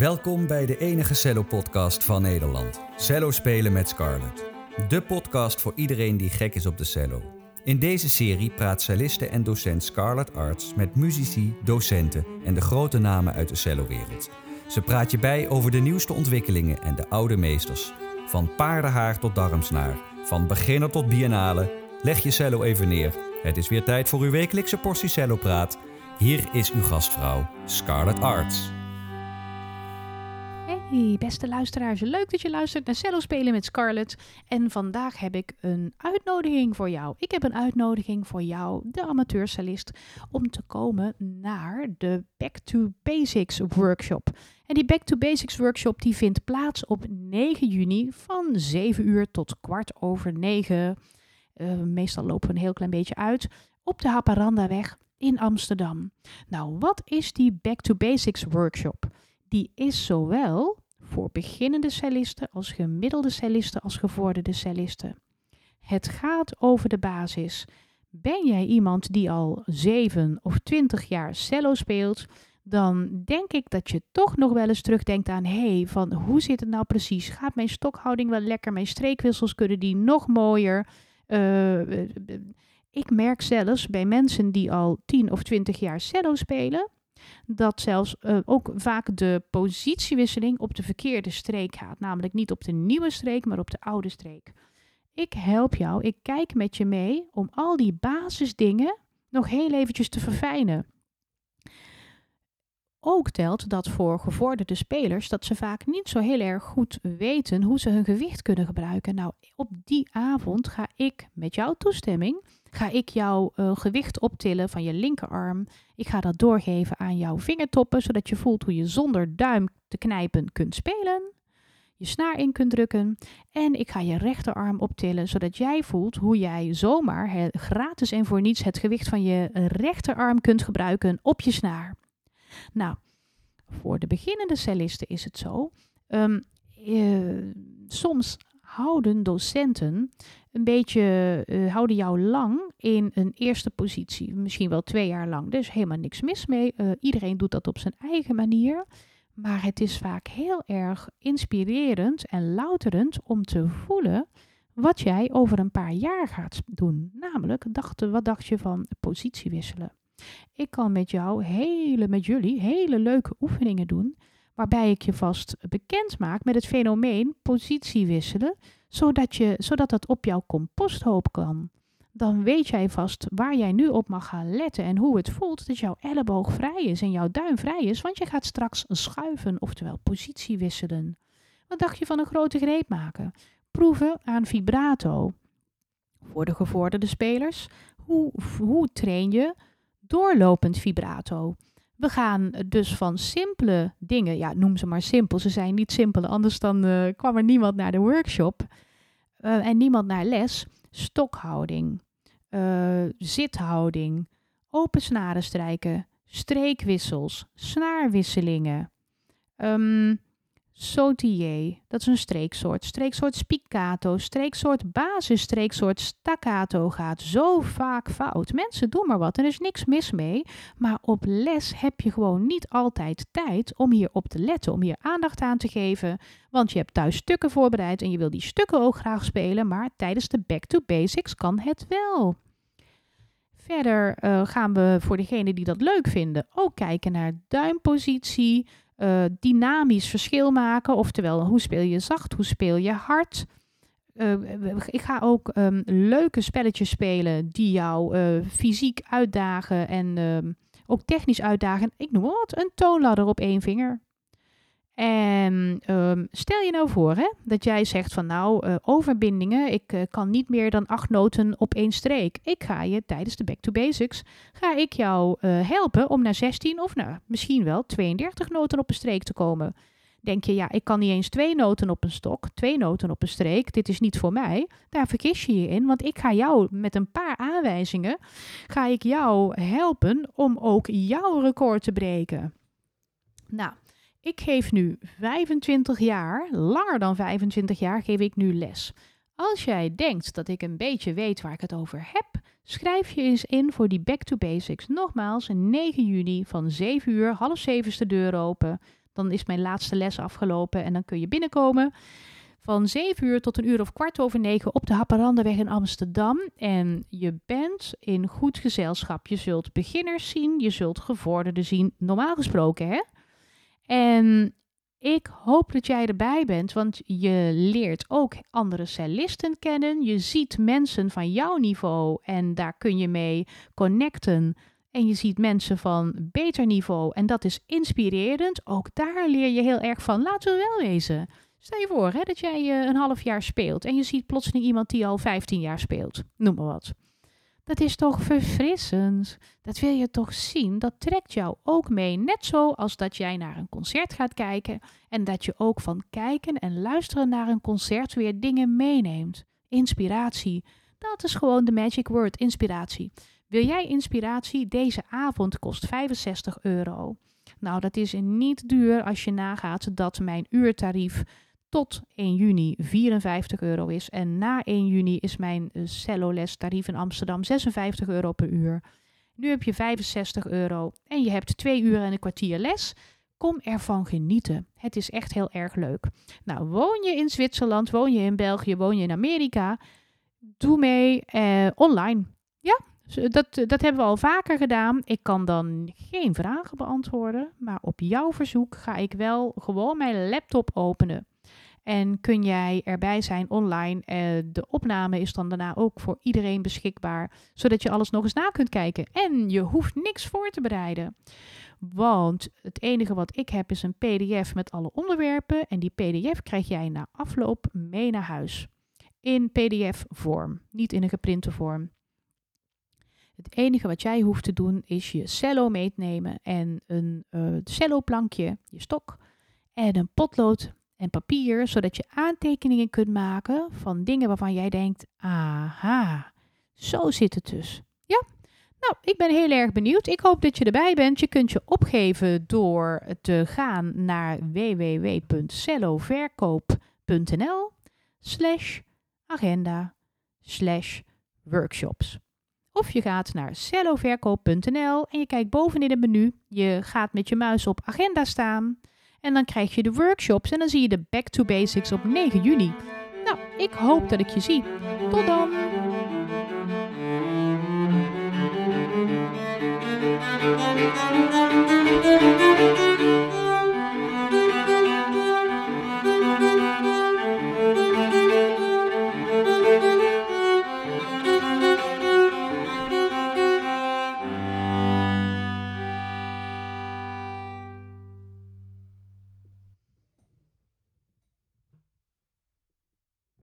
Welkom bij de enige cello-podcast van Nederland. Cello spelen met Scarlett. De podcast voor iedereen die gek is op de cello. In deze serie praat celliste en docent Scarlett Arts met muzici, docenten en de grote namen uit de cellowereld. Ze praat je bij over de nieuwste ontwikkelingen en de oude meesters. Van paardenhaar tot darmsnaar, van beginner tot biennale. Leg je cello even neer. Het is weer tijd voor uw wekelijkse portie cello-praat. Hier is uw gastvrouw, Scarlett Arts. Hey, beste luisteraars, leuk dat je luistert naar Cello Spelen met Scarlett. En vandaag heb ik een uitnodiging voor jou. Ik heb een uitnodiging voor jou, de amateurcellist, om te komen naar de Back to Basics workshop. En die Back to Basics workshop die vindt plaats op 9 juni van 7 uur tot kwart over 9. Uh, meestal lopen we een heel klein beetje uit op de Haparandaweg in Amsterdam. Nou, wat is die Back to Basics workshop? Die is zowel voor beginnende cellisten als gemiddelde cellisten als gevorderde cellisten. Het gaat over de basis. Ben jij iemand die al 7 of 20 jaar cello speelt, dan denk ik dat je toch nog wel eens terugdenkt aan hé, hey, van hoe zit het nou precies? Gaat mijn stokhouding wel lekker? Mijn streekwissels kunnen die nog mooier? Uh, ik merk zelfs bij mensen die al 10 of 20 jaar cello spelen, dat zelfs uh, ook vaak de positiewisseling op de verkeerde streek gaat. Namelijk niet op de nieuwe streek, maar op de oude streek. Ik help jou, ik kijk met je mee om al die basisdingen nog heel eventjes te verfijnen. Ook telt dat voor gevorderde spelers dat ze vaak niet zo heel erg goed weten hoe ze hun gewicht kunnen gebruiken. Nou, op die avond ga ik met jouw toestemming ga ik jouw uh, gewicht optillen van je linkerarm. Ik ga dat doorgeven aan jouw vingertoppen, zodat je voelt hoe je zonder duim te knijpen kunt spelen. Je snaar in kunt drukken. En ik ga je rechterarm optillen, zodat jij voelt hoe jij zomaar gratis en voor niets het gewicht van je rechterarm kunt gebruiken op je snaar. Nou, voor de beginnende cellisten is het zo. Um, soms houden docenten een beetje, uh, houden jou lang in een eerste positie. Misschien wel twee jaar lang. Is helemaal niks mis mee. Uh, iedereen doet dat op zijn eigen manier. Maar het is vaak heel erg inspirerend en louterend om te voelen wat jij over een paar jaar gaat doen. Namelijk, dacht, wat dacht je van positie wisselen? Ik kan met jou hele, met jullie, hele leuke oefeningen doen waarbij ik je vast bekend maak met het fenomeen positie wisselen, zodat, je, zodat het op jouw composthoop kan. Dan weet jij vast waar jij nu op mag gaan letten en hoe het voelt dat jouw elleboog vrij is en jouw duim vrij is, want je gaat straks schuiven, oftewel positie wisselen. Wat dacht je van een grote greep maken? Proeven aan vibrato. Voor de gevorderde spelers, hoe, hoe train je doorlopend vibrato? We gaan dus van simpele dingen, ja, noem ze maar simpel. Ze zijn niet simpel, anders dan uh, kwam er niemand naar de workshop uh, en niemand naar les. Stokhouding, uh, zithouding, open snaren strijken, streekwissels, snaarwisselingen. Um, sautillé, dat is een streeksoort. Streeksoort spiccato, streeksoort basis, streeksoort staccato gaat zo vaak fout. Mensen doen maar wat, er is niks mis mee. Maar op les heb je gewoon niet altijd tijd om hier op te letten, om hier aandacht aan te geven. Want je hebt thuis stukken voorbereid en je wil die stukken ook graag spelen, maar tijdens de Back to Basics kan het wel. Verder uh, gaan we voor degenen die dat leuk vinden ook kijken naar duimpositie, uh, dynamisch verschil maken. Oftewel, hoe speel je zacht, hoe speel je hard. Uh, ik ga ook um, leuke spelletjes spelen die jou uh, fysiek uitdagen en um, ook technisch uitdagen. Ik noem wat, een toonladder op één vinger. En um, stel je nou voor hè, dat jij zegt van nou, uh, overbindingen, ik uh, kan niet meer dan acht noten op één streek. Ik ga je tijdens de Back to Basics, ga ik jou uh, helpen om naar 16 of nou, misschien wel 32 noten op een streek te komen. Denk je, ja, ik kan niet eens twee noten op een stok, twee noten op een streek, dit is niet voor mij. Daar vergis je je in, want ik ga jou met een paar aanwijzingen, ga ik jou helpen om ook jouw record te breken. Nou, ik geef nu 25 jaar, langer dan 25 jaar, geef ik nu les. Als jij denkt dat ik een beetje weet waar ik het over heb, schrijf je eens in voor die Back to Basics. Nogmaals, 9 juni van 7 uur, half 7 is de deur open. Dan is mijn laatste les afgelopen en dan kun je binnenkomen. Van 7 uur tot een uur of kwart over negen op de Happerandeweg in Amsterdam. En je bent in goed gezelschap. Je zult beginners zien, je zult gevorderden zien. Normaal gesproken, hè? En ik hoop dat jij erbij bent, want je leert ook andere cellisten kennen. Je ziet mensen van jouw niveau en daar kun je mee connecten. En je ziet mensen van beter niveau en dat is inspirerend. Ook daar leer je heel erg van. Laten we wel wezen. Stel je voor hè, dat jij uh, een half jaar speelt en je ziet plotseling iemand die al 15 jaar speelt. Noem maar wat. Dat is toch verfrissend? Dat wil je toch zien? Dat trekt jou ook mee. Net zo als dat jij naar een concert gaat kijken en dat je ook van kijken en luisteren naar een concert weer dingen meeneemt. Inspiratie. Dat is gewoon de magic word, inspiratie. Wil jij inspiratie? Deze avond kost 65 euro. Nou, dat is niet duur als je nagaat dat mijn uurtarief tot 1 juni 54 euro is. En na 1 juni is mijn uh, celloles tarief in Amsterdam 56 euro per uur. Nu heb je 65 euro en je hebt twee uur en een kwartier les. Kom ervan genieten. Het is echt heel erg leuk. Nou, woon je in Zwitserland, woon je in België, woon je in Amerika? Doe mee eh, online. Ja, dat, dat hebben we al vaker gedaan. Ik kan dan geen vragen beantwoorden, maar op jouw verzoek ga ik wel gewoon mijn laptop openen. En kun jij erbij zijn online. Uh, de opname is dan daarna ook voor iedereen beschikbaar, zodat je alles nog eens na kunt kijken. En je hoeft niks voor te bereiden. Want het enige wat ik heb is een PDF met alle onderwerpen. En die PDF krijg jij na afloop mee naar huis. In PDF-vorm, niet in een geprinte vorm. Het enige wat jij hoeft te doen is je cello meenemen en een uh, cello-plankje, je stok en een potlood en papier, zodat je aantekeningen kunt maken van dingen waarvan jij denkt, aha, zo zit het dus. Ja, nou, ik ben heel erg benieuwd. Ik hoop dat je erbij bent. Je kunt je opgeven door te gaan naar www.celloverkoop.nl slash agenda slash workshops. Of je gaat naar celloverkoop.nl en je kijkt bovenin het menu. Je gaat met je muis op agenda staan. En dan krijg je de workshops en dan zie je de Back to Basics op 9 juni. Nou, ik hoop dat ik je zie. Tot dan!